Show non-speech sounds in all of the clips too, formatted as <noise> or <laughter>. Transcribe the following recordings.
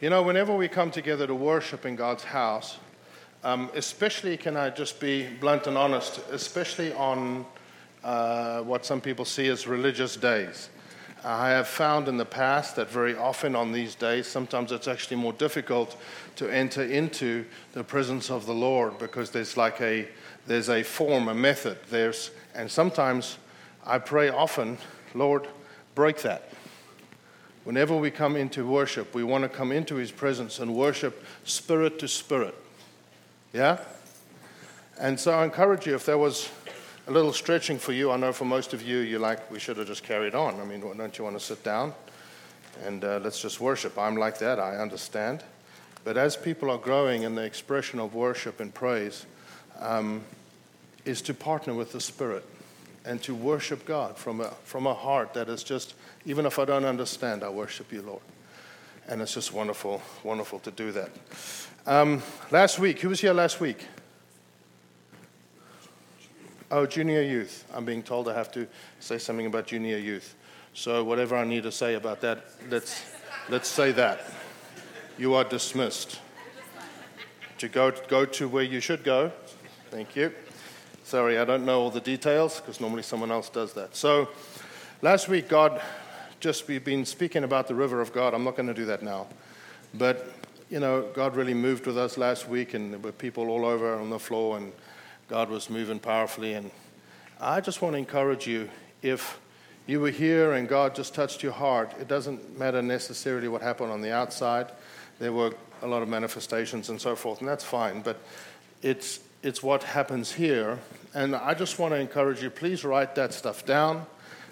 You know, whenever we come together to worship in God's house, um, especially, can I just be blunt and honest, especially on uh, what some people see as religious days. I have found in the past that very often on these days, sometimes it's actually more difficult to enter into the presence of the Lord because there's like a there's a form, a method. There's and sometimes I pray often, Lord, break that. Whenever we come into worship, we want to come into His presence and worship spirit to spirit. Yeah? And so I encourage you, if there was a little stretching for you, I know for most of you, you're like, we should have just carried on. I mean, don't you want to sit down and uh, let's just worship? I'm like that, I understand. But as people are growing in the expression of worship and praise, um, is to partner with the Spirit and to worship God from a, from a heart that is just even if I don't understand, I worship you, Lord. And it's just wonderful, wonderful to do that. Um, last week, who was here last week? Oh, junior youth. I'm being told I have to say something about junior youth. So, whatever I need to say about that, let's, let's say that. You are dismissed. To go, go to where you should go. Thank you. Sorry, I don't know all the details because normally someone else does that. So, last week, God just we've been speaking about the river of God. I'm not going to do that now. But, you know, God really moved with us last week, and there were people all over on the floor, and God was moving powerfully. And I just want to encourage you if you were here and God just touched your heart, it doesn't matter necessarily what happened on the outside. There were a lot of manifestations and so forth, and that's fine. But it's, it's what happens here. And I just want to encourage you please write that stuff down.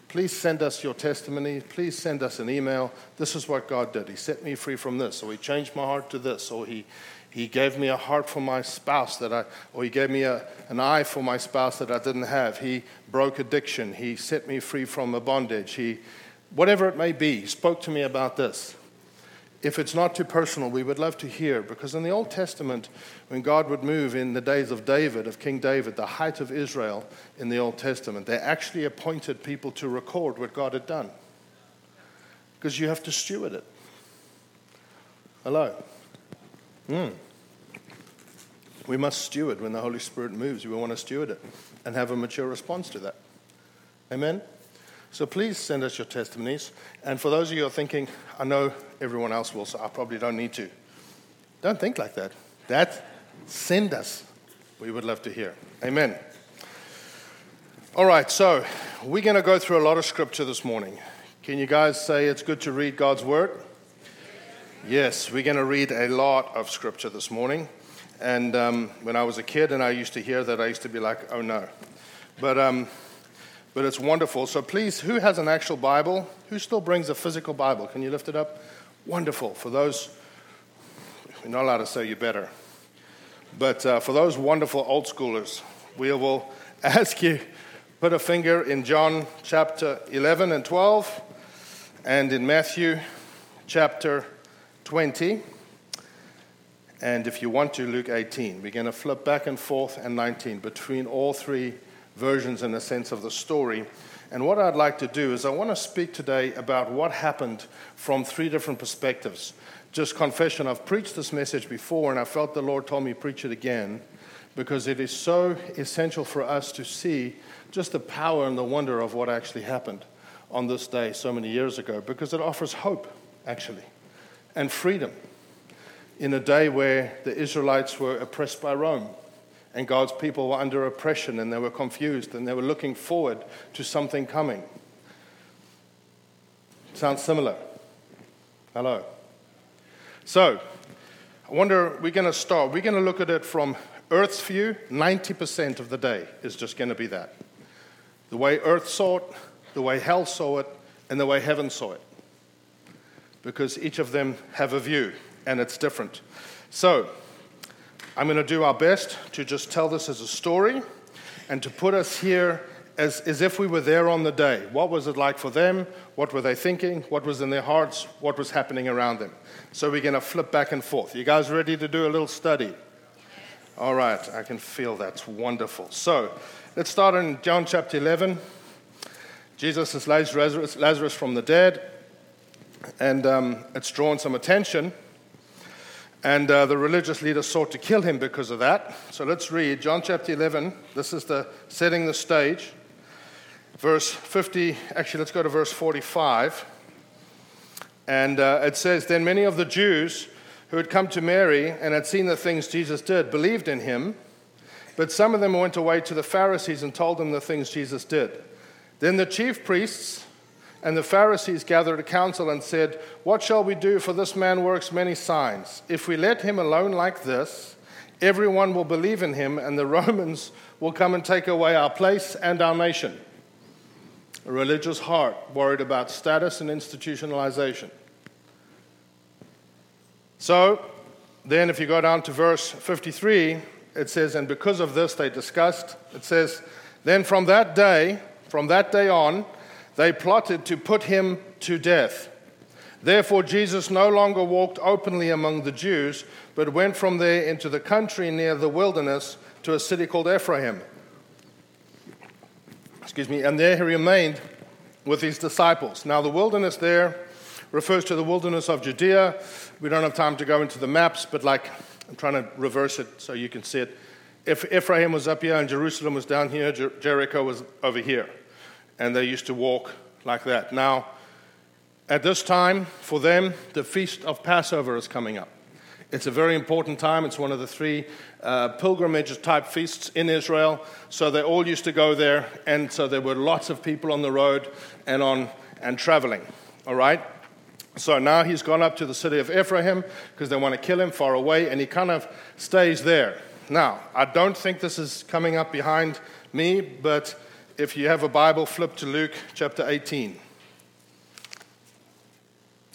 Please send us your testimony. Please send us an email. This is what God did. He set me free from this, or He changed my heart to this, or He, he gave me a heart for my spouse that I, or He gave me a, an eye for my spouse that I didn't have. He broke addiction. He set me free from a bondage. He, whatever it may be, spoke to me about this if it's not too personal, we would love to hear because in the Old Testament, when God would move in the days of David, of King David, the height of Israel in the Old Testament, they actually appointed people to record what God had done because you have to steward it. Hello? Mm. We must steward when the Holy Spirit moves. We want to steward it and have a mature response to that. Amen? So please send us your testimonies. And for those of you who are thinking, I know everyone else will, so I probably don't need to. Don't think like that. That, send us. We would love to hear. Amen. All right, so we're going to go through a lot of scripture this morning. Can you guys say it's good to read God's word? Yes, we're going to read a lot of scripture this morning. And um, when I was a kid and I used to hear that, I used to be like, oh no. But um, but it's wonderful. So please, who has an actual Bible? Who still brings a physical Bible? Can you lift it up? Wonderful. For those, we're not allowed to say you better. But uh, for those wonderful old schoolers, we will <laughs> ask you put a finger in John chapter 11 and 12 and in Matthew chapter 20. And if you want to, Luke 18. We're going to flip back and forth and 19 between all three versions in a sense of the story. And what I'd like to do is I want to speak today about what happened from three different perspectives. Just confession, I've preached this message before and I felt the Lord told me preach it again because it is so essential for us to see just the power and the wonder of what actually happened on this day so many years ago because it offers hope actually and freedom in a day where the Israelites were oppressed by Rome and God's people were under oppression and they were confused and they were looking forward to something coming. Sounds similar? Hello. So, I wonder, we're going to start. We're going to look at it from Earth's view. 90% of the day is just going to be that. The way Earth saw it, the way hell saw it, and the way heaven saw it. Because each of them have a view, and it's different. So, I'm going to do our best to just tell this as a story and to put us here as, as if we were there on the day. What was it like for them? What were they thinking? What was in their hearts? What was happening around them? So we're going to flip back and forth. You guys ready to do a little study? All right, I can feel that's wonderful. So let's start in John chapter 11. Jesus has raised Lazarus, from the dead, and um, it's drawn some attention And uh, the religious leaders sought to kill him because of that. So let's read John chapter 11. This is the setting the stage. Verse 50, actually, let's go to verse 45. And uh, it says, Then many of the Jews who had come to Mary and had seen the things Jesus did believed in him. But some of them went away to the Pharisees and told them the things Jesus did. Then the chief priests and the Pharisees gathered a council and said, What shall we do? For this man works many signs. If we let him alone like this, everyone will believe in him, and the Romans will come and take away our place and our nation. A religious heart worried about status and institutionalization. So, then if you go down to verse 53, it says, And because of this they discussed, it says, Then from that day, from that day on, they plotted to put him to death. Therefore, Jesus no longer walked openly among the Jews, but went from there into the country near the wilderness to a city called Ephraim. Excuse me, and there he remained with his disciples. Now, the wilderness there refers to the wilderness of Judea. We don't have time to go into the maps, but like I'm trying to reverse it so you can see it. If Ephraim was up here and Jerusalem was down here, Jer- Jericho was over here and they used to walk like that. Now, at this time, for them, the feast of Passover is coming up. It's a very important time. It's one of the three uh, pilgrimage type feasts in Israel. So they all used to go there, and so there were lots of people on the road and on and traveling. All right. So now he's gone up to the city of Ephraim because they want to kill him far away, and he kind of stays there. Now, I don't think this is coming up behind me, but if you have a Bible, flip to Luke chapter 18.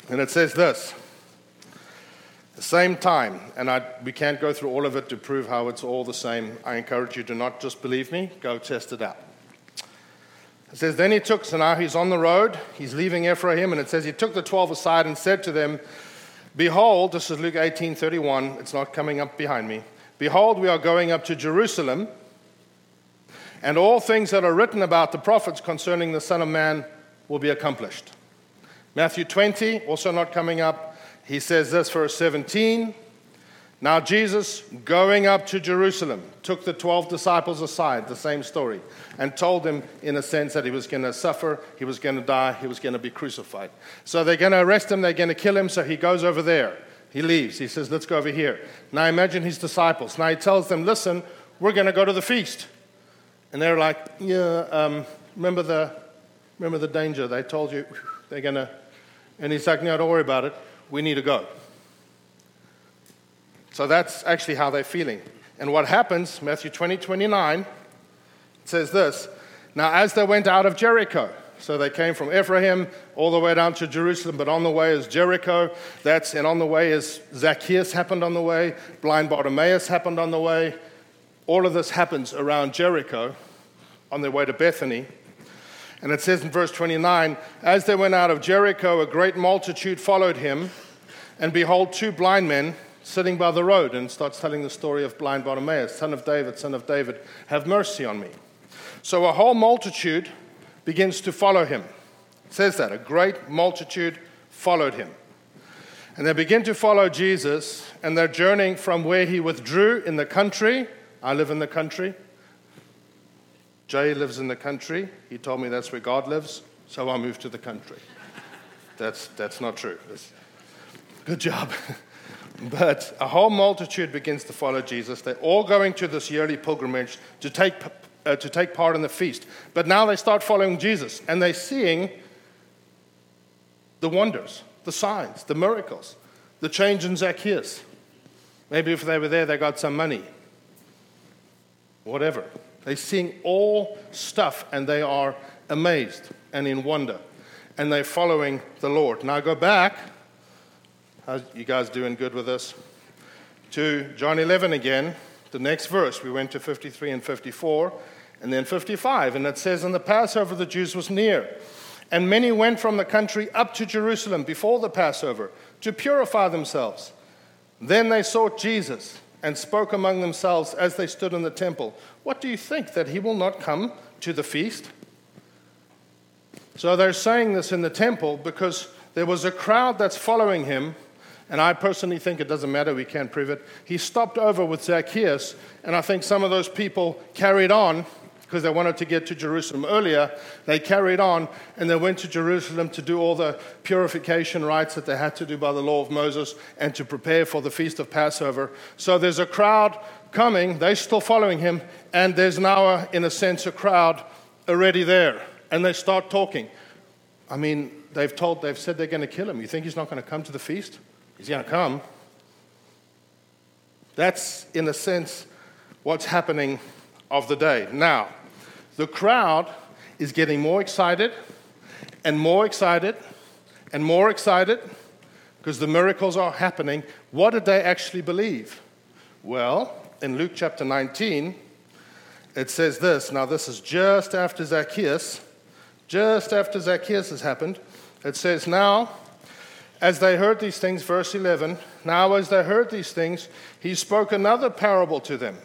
And it says this the same time, and I, we can't go through all of it to prove how it's all the same. I encourage you to not just believe me, go test it out. It says, Then he took, so now he's on the road, he's leaving Ephraim, and it says, He took the 12 aside and said to them, Behold, this is Luke 18 31, it's not coming up behind me. Behold, we are going up to Jerusalem and all things that are written about the prophets concerning the Son of Man will be accomplished. Matthew 20, also not coming up, he says this, verse 17. Now, Jesus, going up to Jerusalem, took the 12 disciples aside, the same story, and told them, in a sense, that he was going to suffer, he was going to die, he was going to be crucified. So they're going to arrest him, they're going to kill him, so he goes over there. He leaves. He says, Let's go over here. Now, imagine his disciples. Now, he tells them, Listen, we're going to go to the feast. And they're like, yeah, um, remember, the, remember the danger? They told you <laughs> they're going to. And he's like, no, don't worry about it. We need to go. So that's actually how they're feeling. And what happens, Matthew 20, 29, says this Now, as they went out of Jericho, so they came from Ephraim all the way down to Jerusalem, but on the way is Jericho. That's and on the way is Zacchaeus happened on the way, blind Bartimaeus happened on the way, all of this happens around Jericho on their way to Bethany. And it says in verse 29 As they went out of Jericho, a great multitude followed him. And behold, two blind men sitting by the road. And starts telling the story of blind Bartimaeus, son of David, son of David, have mercy on me. So a whole multitude begins to follow him. It says that. A great multitude followed him. And they begin to follow Jesus, and they're journeying from where he withdrew in the country I live in the country. Jay lives in the country. He told me that's where God lives, so I moved to the country. That's, that's not true. That's, good job. <laughs> but a whole multitude begins to follow Jesus. They're all going to this yearly pilgrimage to take, uh, to take part in the feast. But now they start following Jesus and they're seeing the wonders, the signs, the miracles, the change in Zacchaeus. Maybe if they were there, they got some money whatever. They're seeing all stuff and they are amazed and in wonder. And they're following the Lord. Now go back. How you guys doing good with this? To John 11 again, the next verse. We went to 53 and 54, and then 55. And it says, And the Passover the Jews was near. And many went from the country up to Jerusalem before the Passover to purify themselves. Then they sought Jesus and spoke among themselves as they stood in the temple, What do you think, that he will not come to the feast? So they're saying this in the temple because there was a crowd that's following him, and I personally think it doesn't matter, we can't prove it. He stopped over with Zacchaeus, and I think some of those people carried on because they wanted to get to Jerusalem earlier. They carried on and they went to Jerusalem to do all the purification rites that they had to do by the law of Moses and to prepare for the feast of Passover. So there's a crowd coming, they're still following him, and there's now, a, in a sense, a crowd already there. And they start talking. I mean, they've told, they've said they're going to kill him. You think he's not going to come to the feast? He's going to come. That's, in a sense, what's happening of the day. Now, the crowd is getting more excited and more excited and more excited because the miracles are happening. What did they actually believe? Well, in Luke chapter 19, it says this. Now, this is just after Zacchaeus, just after Zacchaeus has happened. It says, Now, as they heard these things, verse 11, now as they heard these things, he spoke another parable to them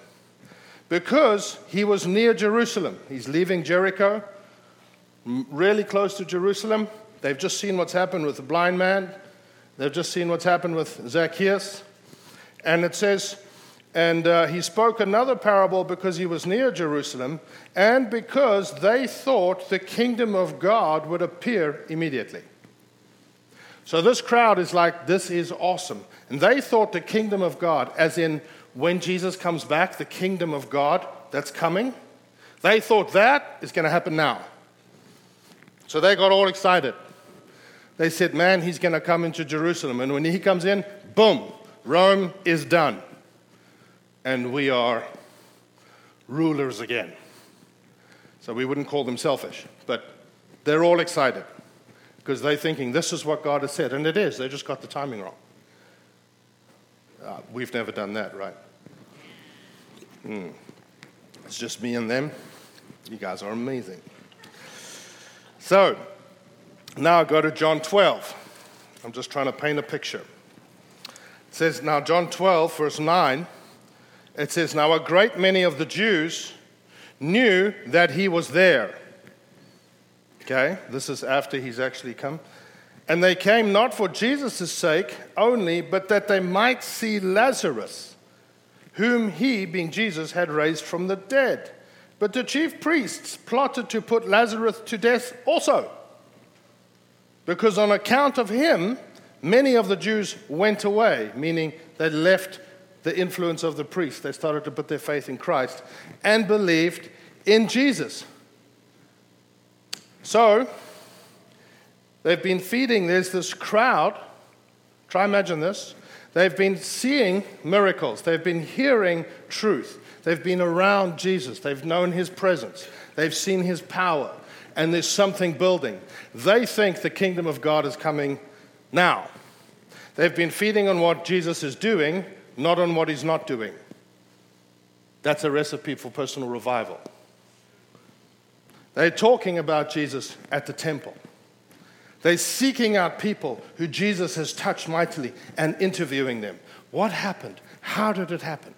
because he was near Jerusalem. He's leaving Jericho, really close to Jerusalem. They've just seen what's happened with the blind man, they've just seen what's happened with Zacchaeus. And it says, and uh, he spoke another parable because he was near Jerusalem and because they thought the kingdom of God would appear immediately. So this crowd is like, this is awesome. And they thought the kingdom of God, as in when Jesus comes back, the kingdom of God that's coming, they thought that is going to happen now. So they got all excited. They said, Man, he's going to come into Jerusalem. And when he comes in, boom, Rome is done. And we are rulers again. So we wouldn't call them selfish, but they're all excited because they're thinking this is what God has said. And it is, they just got the timing wrong. Uh, we've never done that, right? Mm. It's just me and them. You guys are amazing. So, now I go to John 12. I'm just trying to paint a picture. It says, now, John 12, verse 9, it says, Now a great many of the Jews knew that he was there. Okay, this is after he's actually come. And they came not for Jesus' sake only, but that they might see Lazarus, whom he, being Jesus, had raised from the dead. But the chief priests plotted to put Lazarus to death also, because on account of him, many of the Jews went away, meaning they left the influence of the priests. They started to put their faith in Christ and believed in Jesus. So, They've been feeding, there's this crowd. Try imagine this. They've been seeing miracles. They've been hearing truth. They've been around Jesus. They've known his presence. They've seen his power. And there's something building. They think the kingdom of God is coming now. They've been feeding on what Jesus is doing, not on what he's not doing. That's a recipe for personal revival. They're talking about Jesus at the temple. They're seeking out people who Jesus has touched mightily and interviewing them. What happened? How did it happen?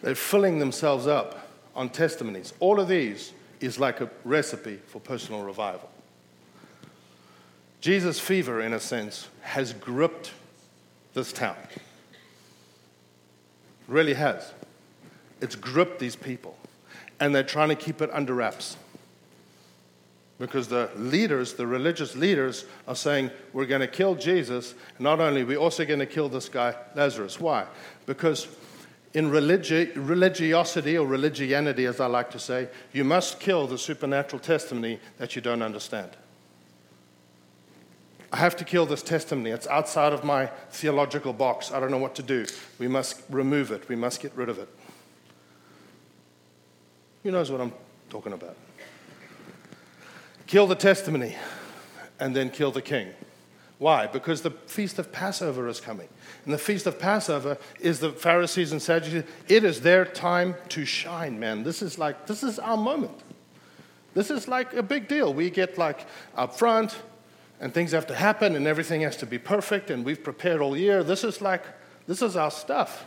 They're filling themselves up on testimonies. All of these is like a recipe for personal revival. Jesus' fever, in a sense, has gripped this town. Really has. It's gripped these people, and they're trying to keep it under wraps because the leaders, the religious leaders, are saying, We're going to kill Jesus. Not only, we're also going to kill this guy, Lazarus. Why? Because in religi- religiosity or religianity, as I like to say, you must kill the supernatural testimony that you don't understand. I have to kill this testimony. It's outside of my theological box. I don't know what to do. We must remove it, we must get rid of it. Who knows what I'm talking about? Kill the testimony, and then kill the king. Why? Because the feast of Passover is coming. And the feast of Passover is the Pharisees and Sadducees. It is their time to shine, man. This is like, this is our moment. This is like a big deal. We get like up front, and things have to happen, and everything has to be perfect, and we've prepared all year. This is like, this is our stuff.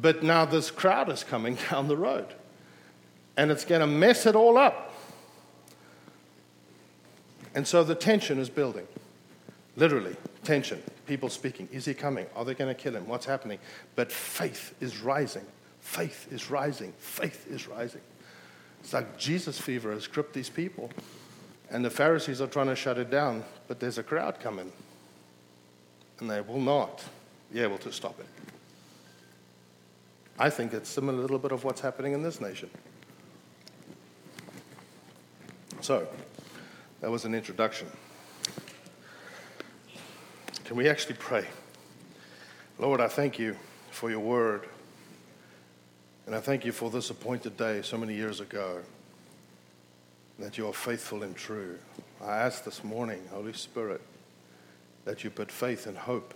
But now this crowd is coming <laughs> down the road, and it's going to mess it all up. And so the tension is building. Literally, tension, people speaking. Is he coming? Are they going to kill him? What's happening? But faith is rising. Faith is rising. Faith is rising. It's like Jesus fever has gripped these people. And the Pharisees are trying to shut it down, but there's a crowd coming. And they will not be able to stop it. I think it's similar a little bit of what's happening in this nation. So, that was an introduction. Can we actually pray? Lord, I thank you for your word. And I thank you for this appointed day so many years ago that you are faithful and true. I ask this morning, Holy Spirit, that you put faith and hope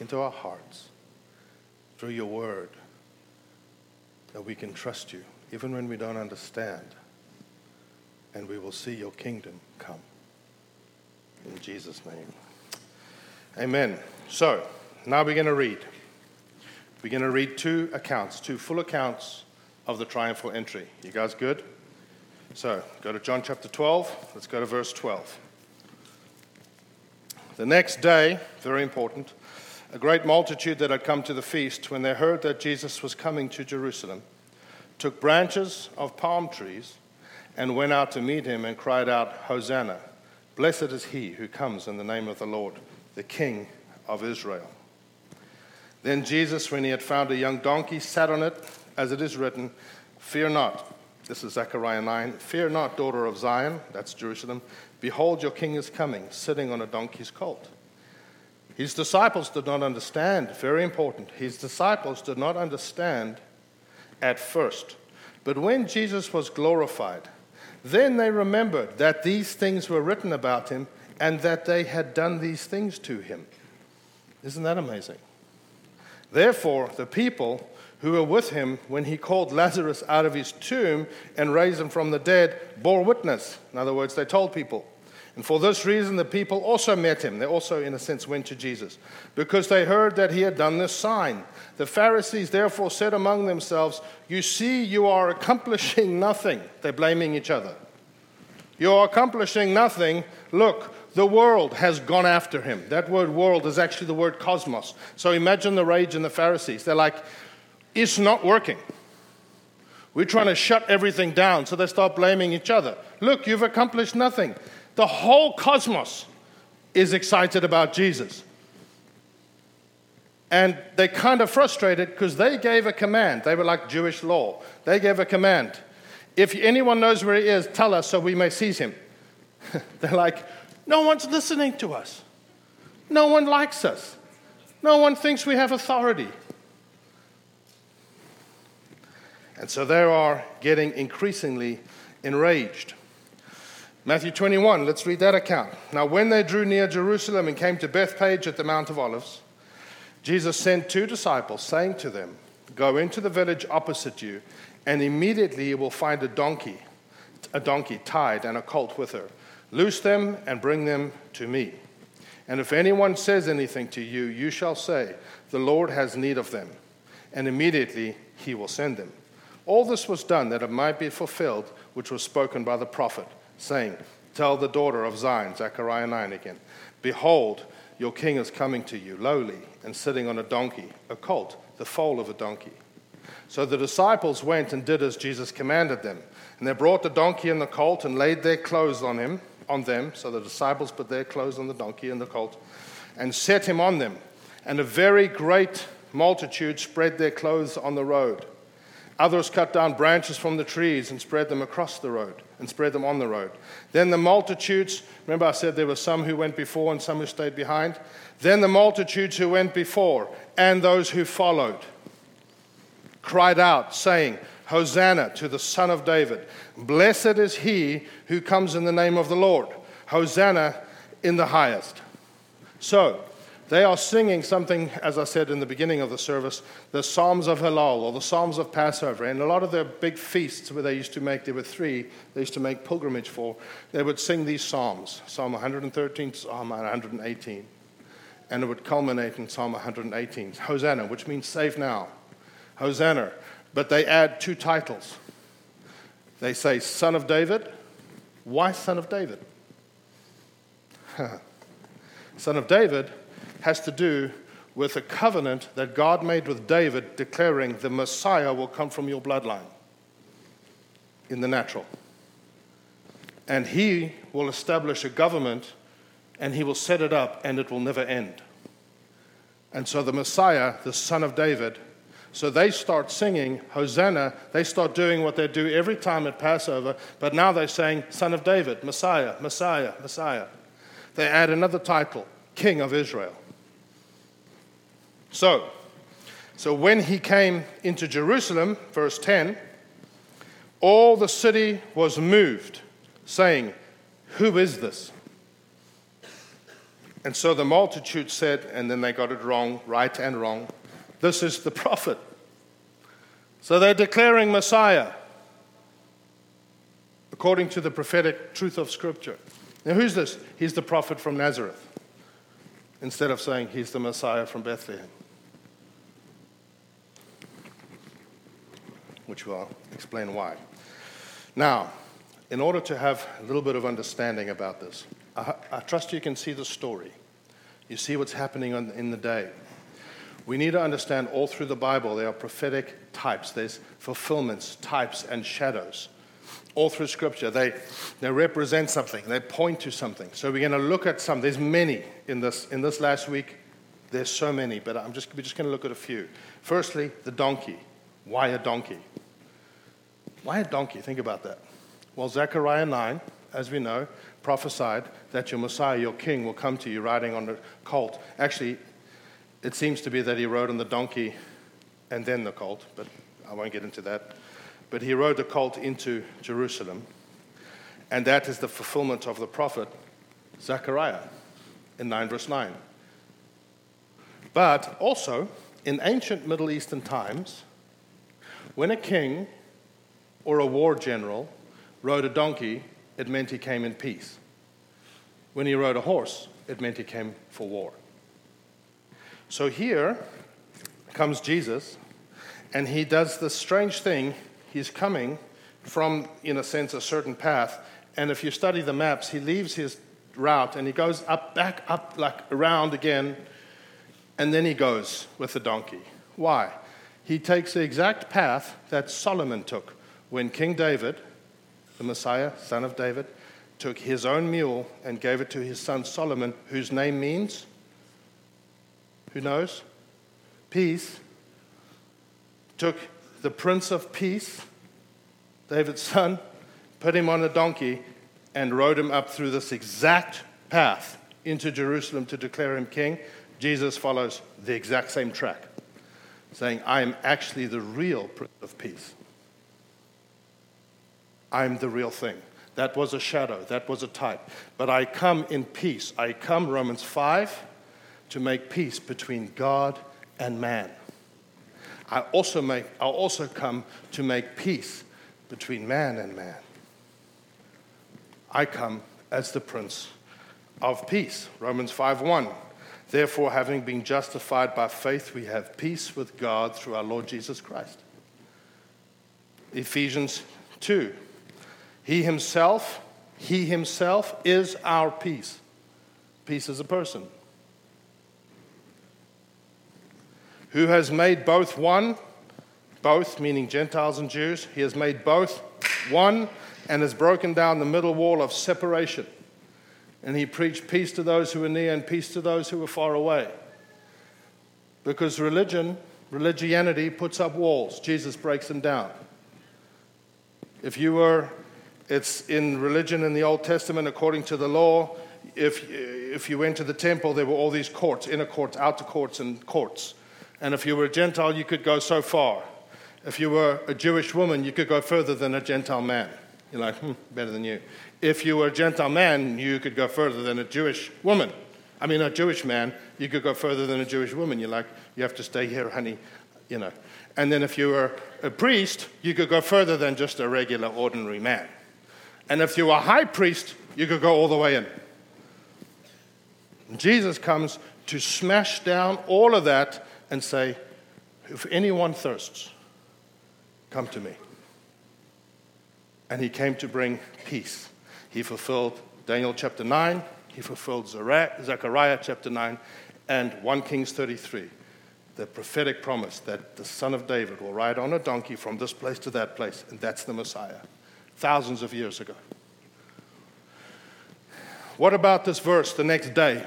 into our hearts through your word, that we can trust you even when we don't understand, and we will see your kingdom come. In Jesus' name. Amen. So, now we're going to read. We're going to read two accounts, two full accounts of the triumphal entry. You guys good? So, go to John chapter 12. Let's go to verse 12. The next day, very important, a great multitude that had come to the feast, when they heard that Jesus was coming to Jerusalem, took branches of palm trees and went out to meet him and cried out, Hosanna! Blessed is he who comes in the name of the Lord the King of Israel. Then Jesus, when he had found a young donkey, sat on it, as it is written, Fear not. This is Zechariah 9. Fear not, daughter of Zion, that's Jerusalem. Behold, your king is coming, sitting on a donkey's colt. His disciples did not understand, very important. His disciples did not understand at first. But when Jesus was glorified, then they remembered that these things were written about him and that they had done these things to him. Isn't that amazing? Therefore, the people who were with him when he called Lazarus out of his tomb and raised him from the dead bore witness. In other words, they told people. And for this reason, the people also met him. They also, in a sense, went to Jesus because they heard that he had done this sign. The Pharisees therefore said among themselves, You see, you are accomplishing nothing. They're blaming each other. You are accomplishing nothing. Look, the world has gone after him. That word world is actually the word cosmos. So imagine the rage in the Pharisees. They're like, it's not working. We're trying to shut everything down. So they start blaming each other. Look, you've accomplished nothing. The whole cosmos is excited about Jesus. And they're kind of frustrated because they gave a command. They were like Jewish law. They gave a command. If anyone knows where he is, tell us so we may seize him. <laughs> they're like, no one's listening to us. No one likes us. No one thinks we have authority. And so they are getting increasingly enraged. Matthew 21, let's read that account. Now, when they drew near Jerusalem and came to Bethphage at the Mount of Olives, Jesus sent two disciples, saying to them, Go into the village opposite you, and immediately you will find a donkey, a donkey tied and a colt with her Loose them and bring them to me. And if anyone says anything to you, you shall say, The Lord has need of them. And immediately he will send them. All this was done that it might be fulfilled, which was spoken by the prophet, saying, Tell the daughter of Zion, Zechariah 9 again, Behold, your king is coming to you, lowly and sitting on a donkey, a colt, the foal of a donkey. So the disciples went and did as Jesus commanded them. And they brought the donkey and the colt and laid their clothes on him on them. So the disciples put their clothes on the donkey and the colt and set him on them. And a very great multitude spread their clothes on the road. Others cut down branches from the trees and spread them across the road and spread them on the road. Then the multitudes, remember I said there were some who went before and some who stayed behind? Then the multitudes who went before and those who followed cried out, saying, Hosanna to the Son of David. Blessed is he who comes in the name of the Lord. Hosanna in the highest. So, they are singing something, as I said in the beginning of the service, the Psalms of Hallel or the Psalms of Passover. And a lot of their big feasts where they used to make, there were three, they used to make pilgrimage for, they would sing these Psalms Psalm 113, Psalm 118. And it would culminate in Psalm 118, Hosanna, which means save now. Hosanna, but they add two titles. They say, Son of David. Why Son of David? <laughs> son of David, has to do with a covenant that God made with David, declaring the Messiah will come from your bloodline in the natural. And he will establish a government and he will set it up and it will never end. And so the Messiah, the son of David, so they start singing Hosanna. They start doing what they do every time at Passover, but now they're saying Son of David, Messiah, Messiah, Messiah. They add another title, King of Israel. So, so when he came into Jerusalem, verse 10, all the city was moved, saying, Who is this? And so the multitude said, and then they got it wrong, right and wrong. This is the prophet. So they're declaring Messiah according to the prophetic truth of Scripture. Now, who's this? He's the prophet from Nazareth, instead of saying he's the Messiah from Bethlehem, which will explain why. Now, in order to have a little bit of understanding about this, I, I trust you can see the story. You see what's happening on, in the day. We need to understand all through the Bible there are prophetic types, there's fulfillments, types, and shadows. All through Scripture, they, they represent something, they point to something. So we're going to look at some. There's many in this, in this last week. There's so many, but I'm just, we're just going to look at a few. Firstly, the donkey. Why a donkey? Why a donkey? Think about that. Well, Zechariah 9, as we know, prophesied that your Messiah, your king, will come to you riding on a colt. Actually, it seems to be that he rode on the donkey and then the colt, but I won't get into that. But he rode the colt into Jerusalem, and that is the fulfillment of the prophet Zechariah in 9 verse 9. But also, in ancient Middle Eastern times, when a king or a war general rode a donkey, it meant he came in peace. When he rode a horse, it meant he came for war. So here comes Jesus, and he does this strange thing. He's coming from, in a sense, a certain path. And if you study the maps, he leaves his route and he goes up, back up, like around again, and then he goes with the donkey. Why? He takes the exact path that Solomon took when King David, the Messiah, son of David, took his own mule and gave it to his son Solomon, whose name means who knows? Peace. Took the Prince of Peace, David's son, put him on a donkey, and rode him up through this exact path into Jerusalem to declare him king. Jesus follows the exact same track, saying, I am actually the real Prince of Peace. I'm the real thing. That was a shadow, that was a type. But I come in peace. I come, Romans 5, to make peace between God and man. I also make, I'll also come to make peace between man and man. I come as the Prince of Peace. Romans 5:1. Therefore, having been justified by faith, we have peace with God through our Lord Jesus Christ. Ephesians 2. He himself, he himself is our peace. Peace is a person. who has made both one, both meaning Gentiles and Jews, he has made both one and has broken down the middle wall of separation. And he preached peace to those who were near and peace to those who were far away. Because religion, religianity puts up walls, Jesus breaks them down. If you were, it's in religion in the Old Testament, according to the law, if, if you went to the temple, there were all these courts, inner courts, outer courts, and courts. And if you were a Gentile, you could go so far. If you were a Jewish woman, you could go further than a Gentile man. You're like, hmm, better than you. If you were a Gentile man, you could go further than a Jewish woman. I mean, a Jewish man, you could go further than a Jewish woman. You're like, you have to stay here, honey, you know. And then if you were a priest, you could go further than just a regular, ordinary man. And if you were a high priest, you could go all the way in. Jesus comes to smash down all of that and say, If anyone thirsts, come to me. And he came to bring peace. He fulfilled Daniel chapter 9, He fulfilled Zechariah chapter 9 and 1 Kings 33, the prophetic promise that the son of David will ride on a donkey from this place to that place, and that's the Messiah, thousands of years ago. What about this verse the next day?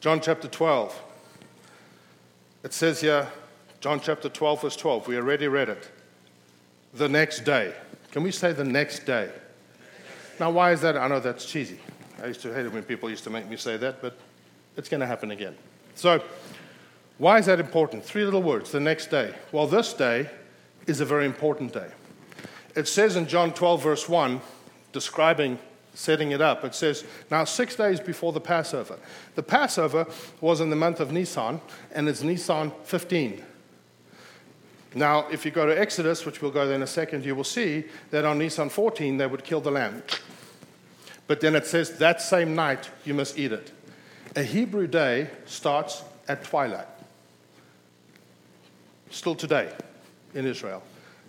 John chapter 12. It says here, John chapter 12, verse 12. We already read it. The next day. Can we say the next day? Now, why is that? I know that's cheesy. I used to hate it when people used to make me say that, but it's going to happen again. So, why is that important? Three little words the next day. Well, this day is a very important day. It says in John 12, verse 1, describing setting it up, it says, Now, six days before the Passover. The Passover was in the month of Nisan, and it's Nisan 15. Now, if you go to Exodus, which we'll go there in a second, you will see that on Nisan 14 they would kill the lamb. But then it says that same night you must eat it. A Hebrew day starts at twilight. Still today in Israel.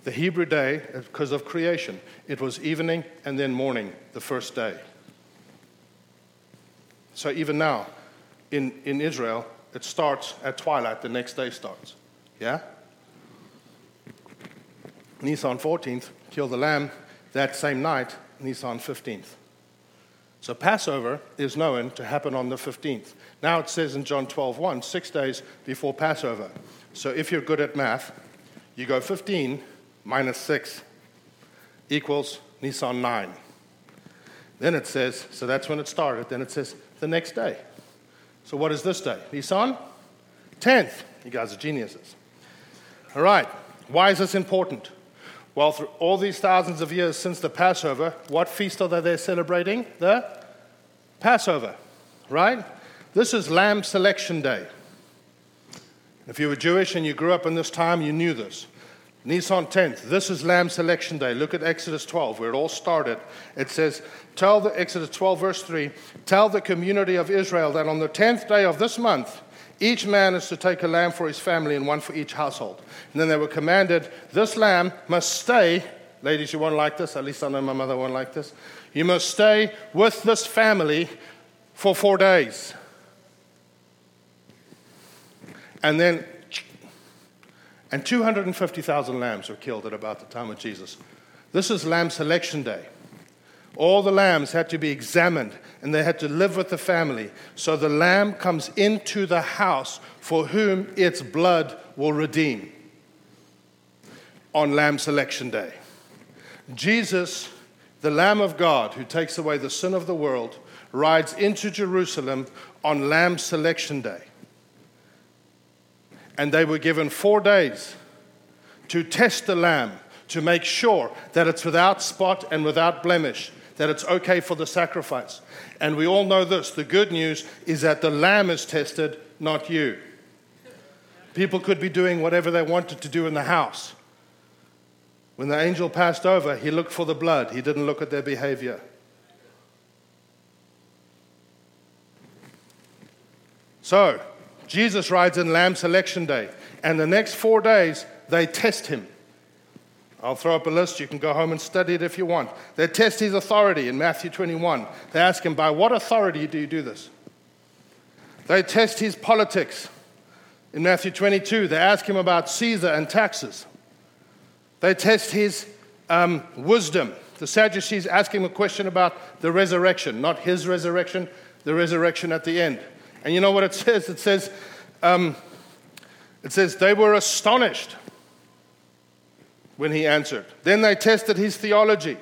The Hebrew day, because of creation, it was evening and then morning the first day. So even now, in, in Israel, it starts at twilight, the next day starts. Yeah? Nisan 14th, kill the lamb. That same night, Nisan 15th. So Passover is known to happen on the 15th. Now it says in John 12, 1, six days before Passover. So if you're good at math, you go 15 minus 6 equals Nisan 9. Then it says, so that's when it started. Then it says the next day. So what is this day? Nisan 10th. You guys are geniuses. All right. Why is this important? Well, through all these thousands of years since the Passover, what feast are they celebrating? The Passover, right? This is Lamb Selection Day. If you were Jewish and you grew up in this time, you knew this. Nisan 10th, this is Lamb Selection Day. Look at Exodus 12, where it all started. It says, Tell the Exodus 12, verse 3, tell the community of Israel that on the 10th day of this month, each man is to take a lamb for his family and one for each household. And then they were commanded, This lamb must stay. Ladies, you won't like this. At least I know my mother won't like this. You must stay with this family for four days. And then, and 250,000 lambs were killed at about the time of Jesus. This is Lamb Selection Day. All the lambs had to be examined and they had to live with the family. So the lamb comes into the house for whom its blood will redeem on Lamb Selection Day. Jesus, the Lamb of God who takes away the sin of the world, rides into Jerusalem on Lamb Selection Day. And they were given four days to test the lamb to make sure that it's without spot and without blemish that it's okay for the sacrifice. And we all know this the good news is that the lamb is tested, not you. People could be doing whatever they wanted to do in the house. When the angel passed over, he looked for the blood, he didn't look at their behavior. So, Jesus rides in Lamb Selection Day, and the next four days, they test him. I'll throw up a list. You can go home and study it if you want. They test his authority in Matthew 21. They ask him, By what authority do you do this? They test his politics. In Matthew 22, they ask him about Caesar and taxes. They test his um, wisdom. The Sadducees ask him a question about the resurrection, not his resurrection, the resurrection at the end. And you know what it says? It says, um, it says they were astonished when he answered. Then they tested his theology.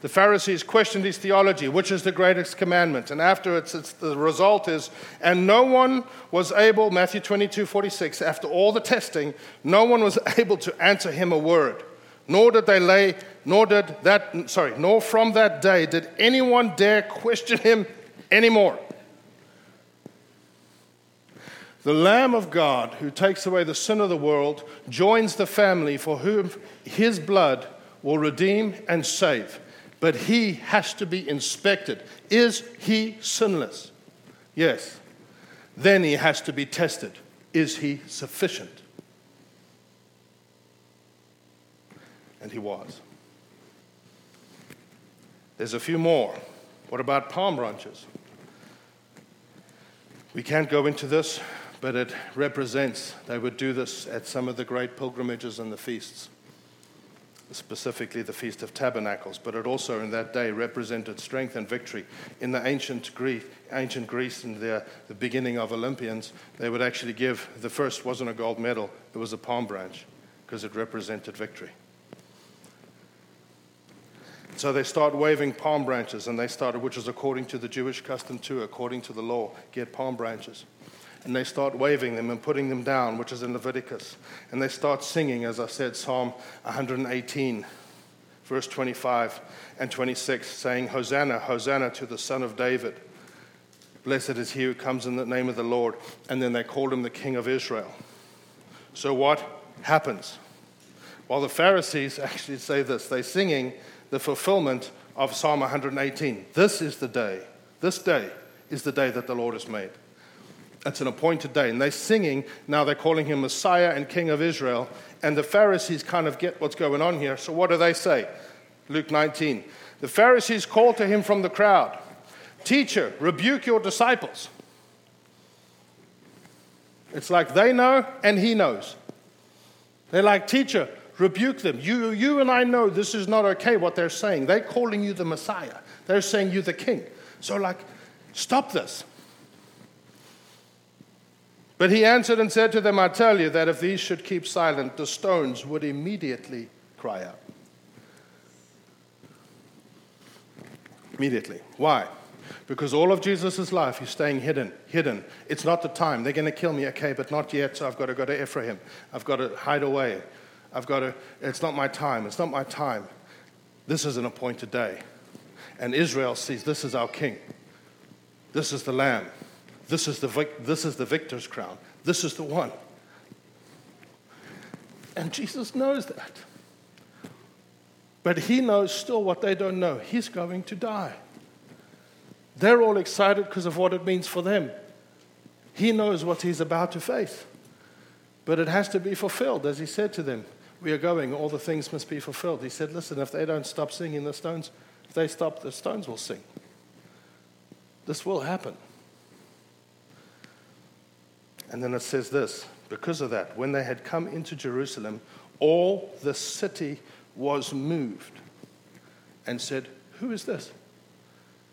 The Pharisees questioned his theology, which is the greatest commandment. And after afterwards, the result is, and no one was able, Matthew 22 46, after all the testing, no one was <laughs> able to answer him a word. Nor did they lay, nor did that, sorry, nor from that day did anyone dare question him anymore. The Lamb of God, who takes away the sin of the world, joins the family for whom his blood will redeem and save. But he has to be inspected. Is he sinless? Yes. Then he has to be tested. Is he sufficient? And he was. There's a few more. What about palm branches? We can't go into this, but it represents, they would do this at some of the great pilgrimages and the feasts, specifically the Feast of Tabernacles, but it also in that day represented strength and victory. In the ancient Greece, ancient Greece and the, the beginning of Olympians, they would actually give the first wasn't a gold medal, it was a palm branch because it represented victory. So they start waving palm branches, and they started, which is according to the Jewish custom too, according to the law, get palm branches. And they start waving them and putting them down, which is in Leviticus. And they start singing, as I said, Psalm 118, verse 25 and 26, saying, Hosanna, Hosanna to the Son of David. Blessed is he who comes in the name of the Lord. And then they called him the King of Israel. So what happens? Well, the Pharisees <laughs> actually say this. They're singing the fulfillment of Psalm 118. This is the day, this day is the day that the Lord has made. It's an appointed day. And they're singing, now they're calling him Messiah and King of Israel. And the Pharisees kind of get what's going on here. So what do they say? Luke 19. The Pharisees called to him from the crowd Teacher, rebuke your disciples. It's like they know and he knows. They're like, Teacher, rebuke them. You, you and I know this is not okay what they're saying. They're calling you the Messiah, they're saying you the king. So, like, stop this. But he answered and said to them, I tell you that if these should keep silent, the stones would immediately cry out. Immediately. Why? Because all of Jesus' life, he's staying hidden, hidden. It's not the time. They're going to kill me, okay, but not yet, so I've got to go to Ephraim. I've got to hide away. I've got to, it's not my time. It's not my time. This is an appointed day. And Israel sees this is our king. This is the lamb. This is the, vic- this is the victor's crown. This is the one. And Jesus knows that. But he knows still what they don't know. He's going to die. They're all excited because of what it means for them. He knows what he's about to face. But it has to be fulfilled, as he said to them. We are going, all the things must be fulfilled. He said, Listen, if they don't stop singing, the stones, if they stop, the stones will sing. This will happen. And then it says this because of that, when they had come into Jerusalem, all the city was moved and said, Who is this?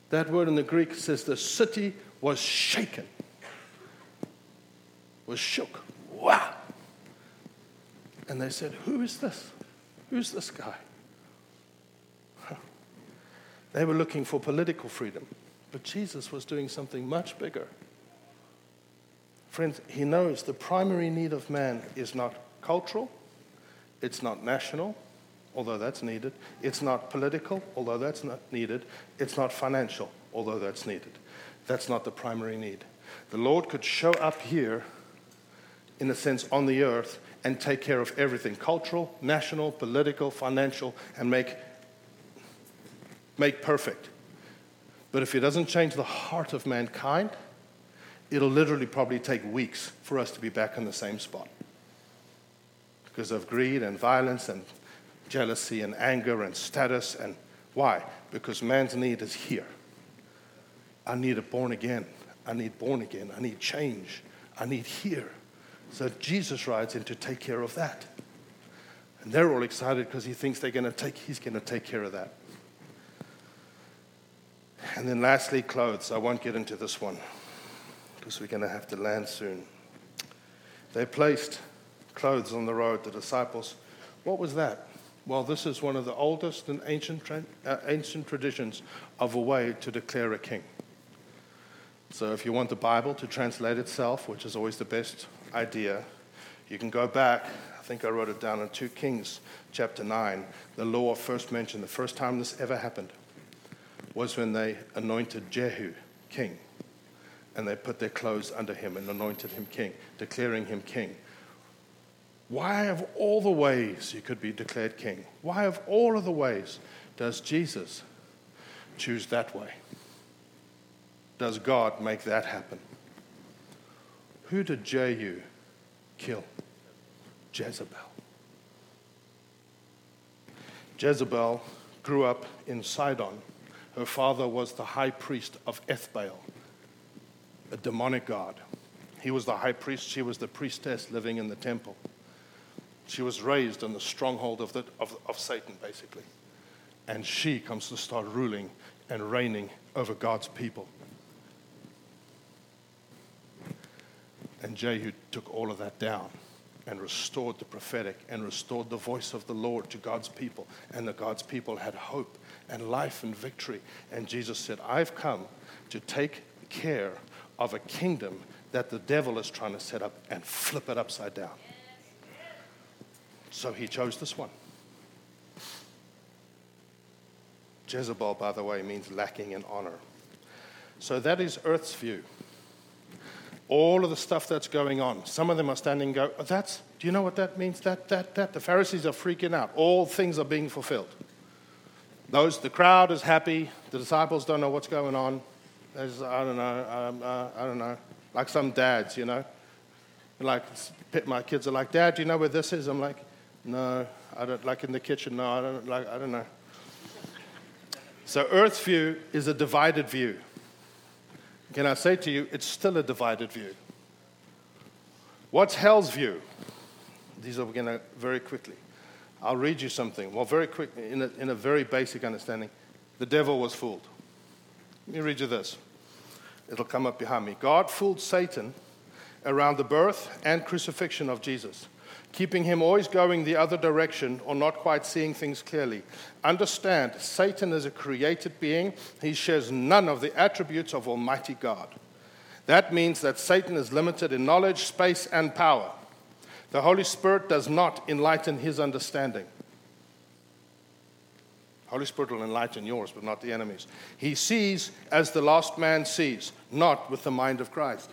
That word in the Greek says the city was shaken, was shook. Wow. And they said, Who is this? Who's this guy? <laughs> They were looking for political freedom, but Jesus was doing something much bigger. Friends, he knows the primary need of man is not cultural, it's not national, although that's needed. It's not political, although that's not needed. It's not financial, although that's needed. That's not the primary need. The Lord could show up here, in a sense, on the earth and take care of everything cultural, national, political, financial, and make, make perfect. But if He doesn't change the heart of mankind, it'll literally probably take weeks for us to be back in the same spot because of greed and violence and jealousy and anger and status. And why? Because man's need is here. I need a born again. I need born again. I need change. I need here. So Jesus rides in to take care of that. And they're all excited because he thinks they're going to take, he's going to take care of that. And then lastly, clothes. I won't get into this one because we're going to have to land soon. They placed clothes on the road, the disciples. What was that? Well, this is one of the oldest and ancient, tra- uh, ancient traditions of a way to declare a king. So, if you want the Bible to translate itself, which is always the best idea, you can go back. I think I wrote it down in 2 Kings chapter 9. The law first mentioned, the first time this ever happened, was when they anointed Jehu king. And they put their clothes under him and anointed him king, declaring him king. Why, of all the ways you could be declared king, why, of all of the ways, does Jesus choose that way? Does God make that happen? Who did Jehu kill? Jezebel. Jezebel grew up in Sidon, Her father was the high priest of Ethbaal, a demonic god. He was the high priest, she was the priestess living in the temple. She was raised in the stronghold of, the, of, of Satan, basically. And she comes to start ruling and reigning over God's people. And Jehu took all of that down and restored the prophetic and restored the voice of the Lord to God's people. And the God's people had hope and life and victory. And Jesus said, I've come to take care of a kingdom that the devil is trying to set up and flip it upside down. So he chose this one. Jezebel, by the way, means lacking in honor. So that is Earth's view. All of the stuff that's going on. Some of them are standing and go, oh, that's, do you know what that means? That, that, that. The Pharisees are freaking out. All things are being fulfilled. Those, the crowd is happy. The disciples don't know what's going on. I don't know, um, uh, I don't know. Like some dads, you know. Like, my kids are like, Dad, do you know where this is? I'm like, no, I don't, like in the kitchen, no, I don't, like, I don't know. So, Earth view is a divided view. Can I say to you, it's still a divided view. What's hell's view? These are going to very quickly. I'll read you something. Well, very quick, in a, in a very basic understanding, the devil was fooled. Let me read you this. It'll come up behind me. God fooled Satan around the birth and crucifixion of Jesus keeping him always going the other direction or not quite seeing things clearly. Understand, Satan is a created being. He shares none of the attributes of Almighty God. That means that Satan is limited in knowledge, space, and power. The Holy Spirit does not enlighten his understanding. Holy Spirit will enlighten yours, but not the enemy's. He sees as the lost man sees, not with the mind of Christ.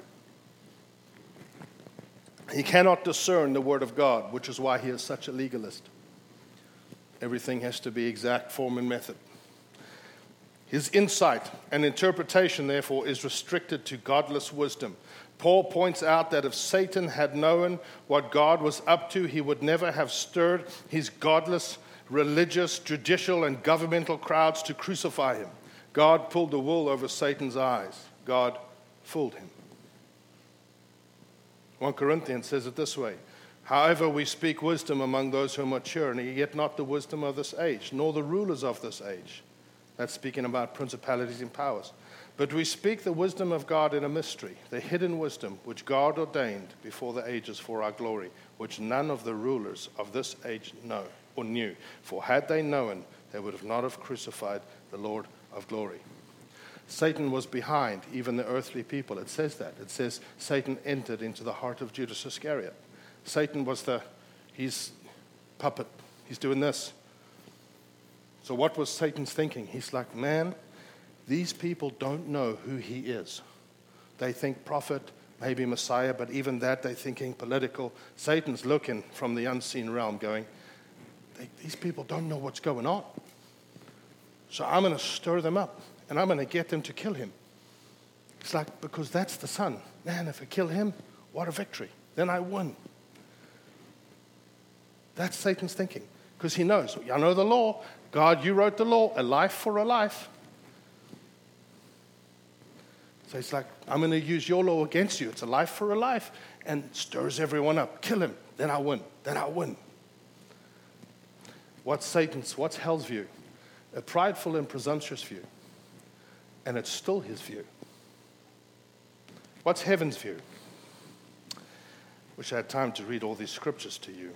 He cannot discern the Word of God, which is why he is such a legalist. Everything has to be exact form and method. His insight and interpretation, therefore, is restricted to godless wisdom. Paul points out that if Satan had known what God was up to, he would never have stirred his godless, religious, judicial, and governmental crowds to crucify him. God pulled the wool over Satan's eyes. God fooled him. 1 Corinthians says it this way However, we speak wisdom among those who are mature, and yet not the wisdom of this age, nor the rulers of this age. That's speaking about principalities and powers. But we speak the wisdom of God in a mystery, the hidden wisdom which God ordained before the ages for our glory, which none of the rulers of this age know or knew. For had they known, they would have not have crucified the Lord of glory. Satan was behind even the earthly people. It says that. It says Satan entered into the heart of Judas Iscariot. Satan was the, he's puppet. He's doing this. So, what was Satan's thinking? He's like, man, these people don't know who he is. They think prophet, maybe Messiah, but even that they're thinking political. Satan's looking from the unseen realm, going, these people don't know what's going on. So I'm going to stir them up and I'm going to get them to kill him. It's like, because that's the son. Man, if I kill him, what a victory. Then I won. That's Satan's thinking. Because he knows, I know the law. God, you wrote the law, a life for a life. So it's like, I'm going to use your law against you. It's a life for a life. And stirs everyone up. Kill him. Then I win. Then I win. What's Satan's, what's hell's view? A prideful and presumptuous view and it's still his view. What's heaven's view? Wish I had time to read all these scriptures to you.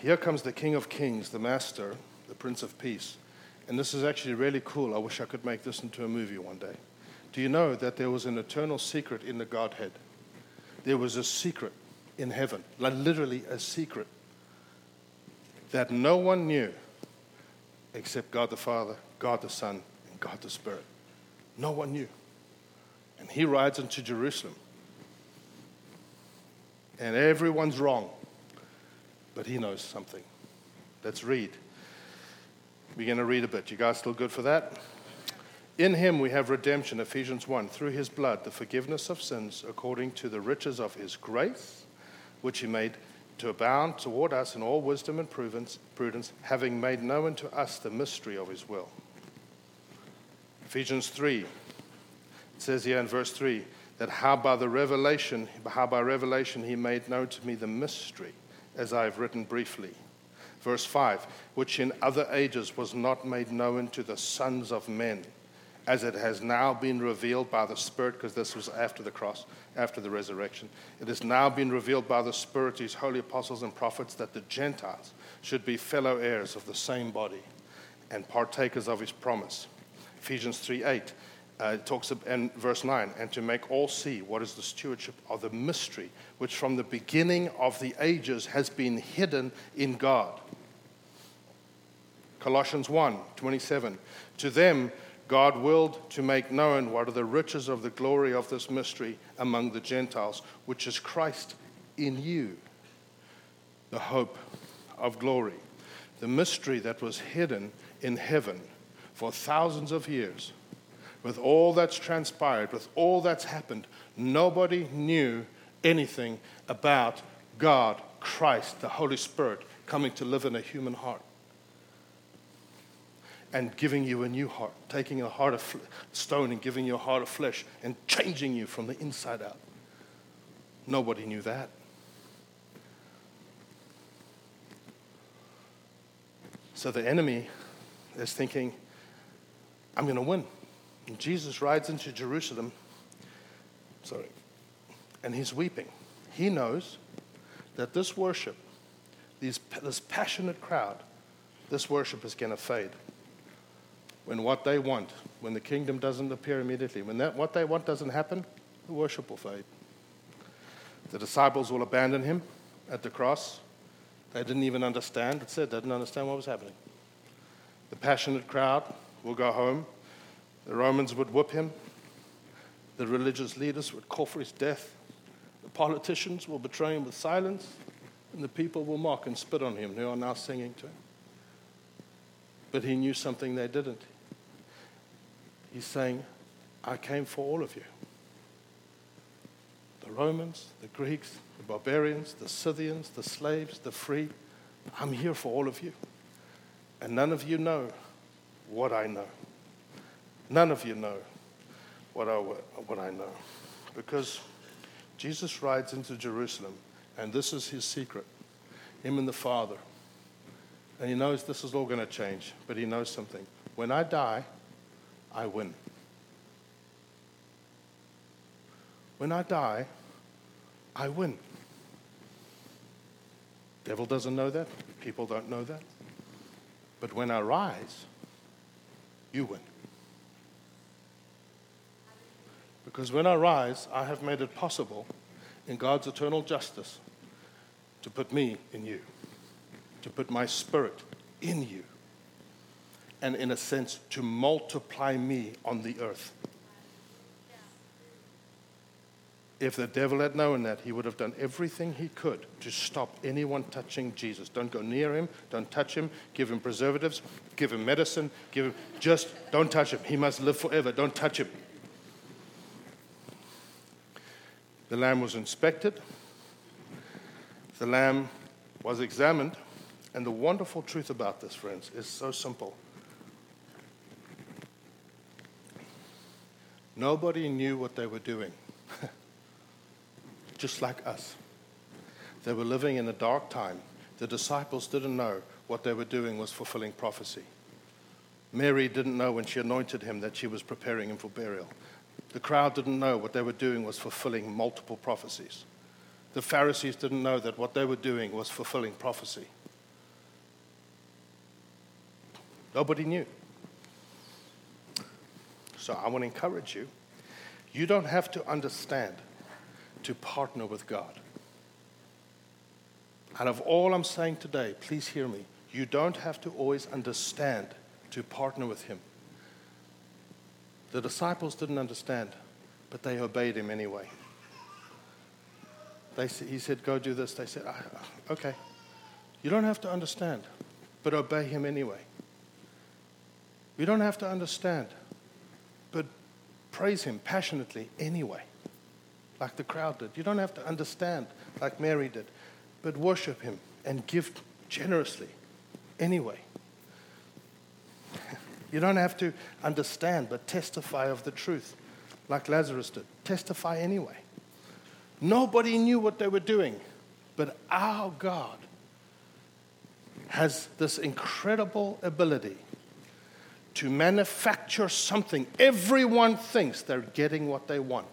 Here comes the King of Kings, the Master, the Prince of Peace. And this is actually really cool. I wish I could make this into a movie one day. Do you know that there was an eternal secret in the Godhead? There was a secret in heaven, like literally a secret that no one knew except God the Father, God the Son, and God the Spirit. No one knew. And he rides into Jerusalem. And everyone's wrong. But he knows something. Let's read. We're going to read a bit. You guys still good for that? In him we have redemption, Ephesians 1, through his blood, the forgiveness of sins according to the riches of his grace, which he made to abound toward us in all wisdom and prudence, having made known to us the mystery of his will. Ephesians 3 it says here in verse 3 that how by the revelation, how by revelation he made known to me the mystery, as I have written briefly. Verse 5, which in other ages was not made known to the sons of men, as it has now been revealed by the Spirit, because this was after the cross, after the resurrection. It has now been revealed by the Spirit to his holy apostles and prophets that the Gentiles should be fellow heirs of the same body and partakers of his promise. Ephesians 3 8 uh, talks in verse 9, and to make all see what is the stewardship of the mystery, which from the beginning of the ages has been hidden in God. Colossians 1 27. To them, God willed to make known what are the riches of the glory of this mystery among the Gentiles, which is Christ in you, the hope of glory. The mystery that was hidden in heaven for thousands of years with all that's transpired, with all that's happened, nobody knew anything about God, Christ, the Holy Spirit coming to live in a human heart and giving you a new heart, taking a heart of stone and giving you a heart of flesh and changing you from the inside out. Nobody knew that. So the enemy is thinking, I'm going to win. And Jesus rides into Jerusalem, sorry, and he's weeping. He knows that this worship, these, this passionate crowd, this worship is going to fade. When what they want, when the kingdom doesn't appear immediately, when that, what they want doesn't happen, the worship will fade. The disciples will abandon him at the cross. They didn't even understand. It said they didn't understand what was happening. The passionate crowd will go home the Romans would whip him. The religious leaders would call for his death. The politicians will betray him with silence. And the people will mock and spit on him. They are now singing to him. But he knew something they didn't. He's saying, I came for all of you the Romans, the Greeks, the barbarians, the Scythians, the slaves, the free. I'm here for all of you. And none of you know what I know. None of you know what I, what I know. Because Jesus rides into Jerusalem, and this is his secret him and the Father. And he knows this is all going to change, but he knows something. When I die, I win. When I die, I win. Devil doesn't know that. People don't know that. But when I rise, you win. Because when I rise, I have made it possible in God's eternal justice to put me in you, to put my spirit in you, and in a sense, to multiply me on the earth. If the devil had known that, he would have done everything he could to stop anyone touching Jesus. Don't go near him, don't touch him, give him preservatives, give him medicine, give him just don't touch him. He must live forever. Don't touch him. The lamb was inspected, the lamb was examined, and the wonderful truth about this, friends, is so simple. Nobody knew what they were doing, <laughs> just like us. They were living in a dark time. The disciples didn't know what they were doing was fulfilling prophecy. Mary didn't know when she anointed him that she was preparing him for burial. The crowd didn't know what they were doing was fulfilling multiple prophecies. The Pharisees didn't know that what they were doing was fulfilling prophecy. Nobody knew. So I want to encourage you. You don't have to understand to partner with God. Out of all I'm saying today, please hear me. You don't have to always understand to partner with Him. The disciples didn't understand, but they obeyed him anyway. They, he said, Go do this. They said, ah, Okay. You don't have to understand, but obey him anyway. You don't have to understand, but praise him passionately anyway, like the crowd did. You don't have to understand, like Mary did, but worship Him and give generously anyway. <laughs> You don't have to understand, but testify of the truth, like Lazarus did. Testify anyway. Nobody knew what they were doing, but our God has this incredible ability to manufacture something. Everyone thinks they're getting what they want,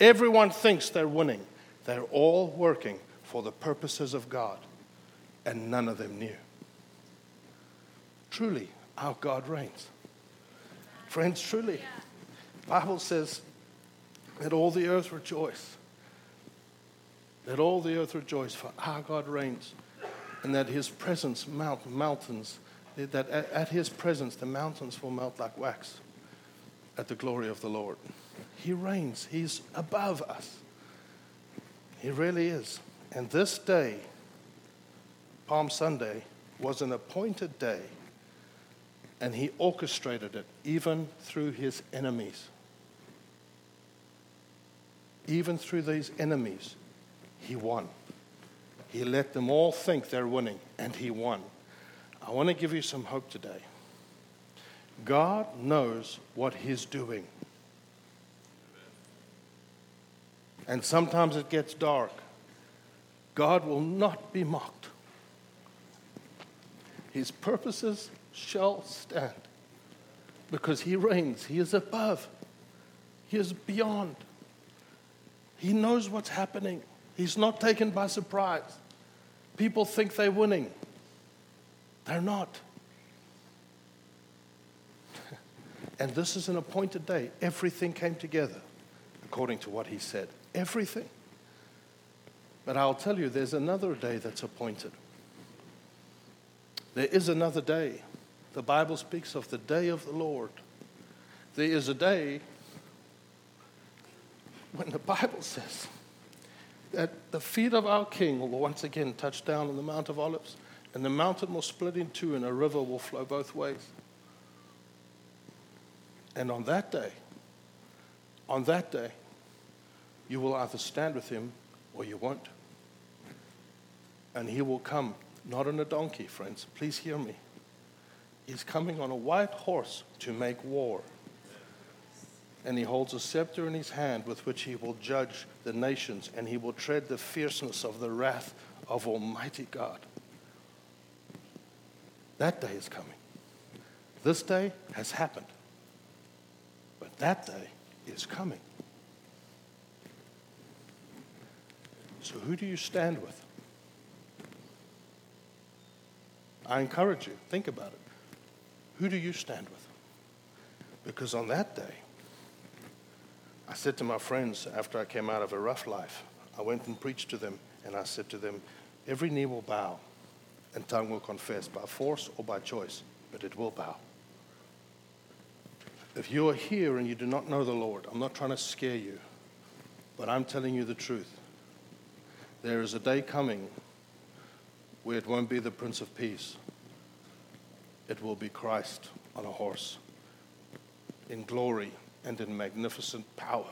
everyone thinks they're winning. They're all working for the purposes of God, and none of them knew. Truly, our God reigns. Friends, truly, Bible says, let all the earth rejoice. Let all the earth rejoice, for our God reigns and that his presence mount mountains, that at his presence the mountains will melt like wax at the glory of the Lord. He reigns, he's above us. He really is. And this day, Palm Sunday, was an appointed day, and he orchestrated it even through his enemies. Even through these enemies, he won. He let them all think they're winning, and he won. I want to give you some hope today. God knows what he's doing. And sometimes it gets dark. God will not be mocked. His purposes shall stand because he reigns. He is above, he is beyond. He knows what's happening. He's not taken by surprise. People think they're winning, they're not. <laughs> and this is an appointed day. Everything came together according to what he said. Everything. But I'll tell you, there's another day that's appointed. There is another day. The Bible speaks of the day of the Lord. There is a day when the Bible says that the feet of our King will once again touch down on the Mount of Olives, and the mountain will split in two, and a river will flow both ways. And on that day, on that day, you will either stand with him or you won't. And he will come, not on a donkey, friends. Please hear me. He's coming on a white horse to make war and he holds a scepter in his hand with which he will judge the nations, and he will tread the fierceness of the wrath of Almighty God. That day is coming. This day has happened, but that day is coming. So, who do you stand with? I encourage you, think about it. Who do you stand with? Because on that day, I said to my friends after I came out of a rough life, I went and preached to them, and I said to them, Every knee will bow and tongue will confess by force or by choice, but it will bow. If you are here and you do not know the Lord, I'm not trying to scare you, but I'm telling you the truth. There is a day coming where it won't be the Prince of Peace, it will be Christ on a horse in glory and in magnificent power.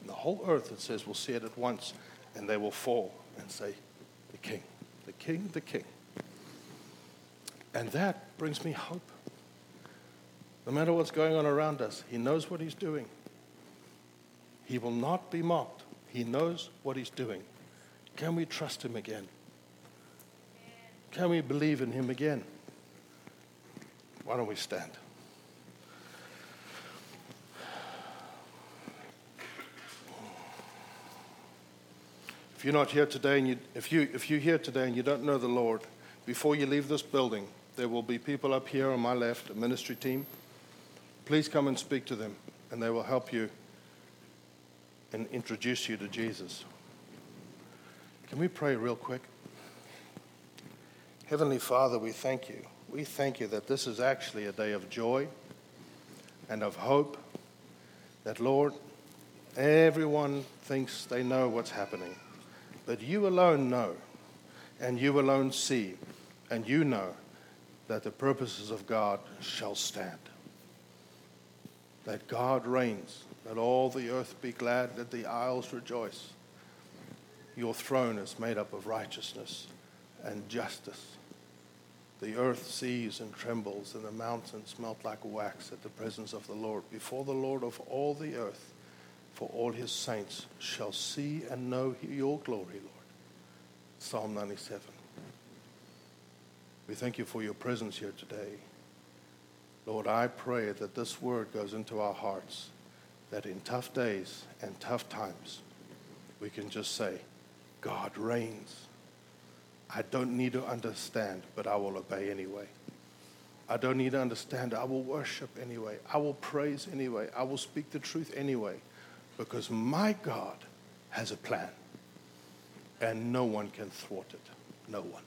And the whole earth, it says, will see it at once, and they will fall and say, The King, the King, the King. And that brings me hope. No matter what's going on around us, He knows what He's doing. He will not be mocked. He knows what He's doing. Can we trust Him again? Can we believe in Him again? Why don't we stand? If you're not here today, and you, if, you, if you're here today and you don't know the Lord, before you leave this building, there will be people up here on my left, a ministry team. Please come and speak to them, and they will help you and introduce you to Jesus. Can we pray real quick? Heavenly Father, we thank you. We thank you that this is actually a day of joy and of hope. That, Lord, everyone thinks they know what's happening. But you alone know, and you alone see, and you know that the purposes of God shall stand. That God reigns, that all the earth be glad, that the isles rejoice. Your throne is made up of righteousness and justice. The earth sees and trembles, and the mountains melt like wax at the presence of the Lord. Before the Lord of all the earth, for all his saints shall see and know your glory, Lord. Psalm 97. We thank you for your presence here today. Lord, I pray that this word goes into our hearts, that in tough days and tough times, we can just say, God reigns. I don't need to understand, but I will obey anyway. I don't need to understand. I will worship anyway. I will praise anyway. I will speak the truth anyway because my God has a plan and no one can thwart it. No one.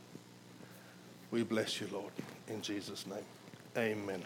We bless you, Lord. In Jesus' name, amen.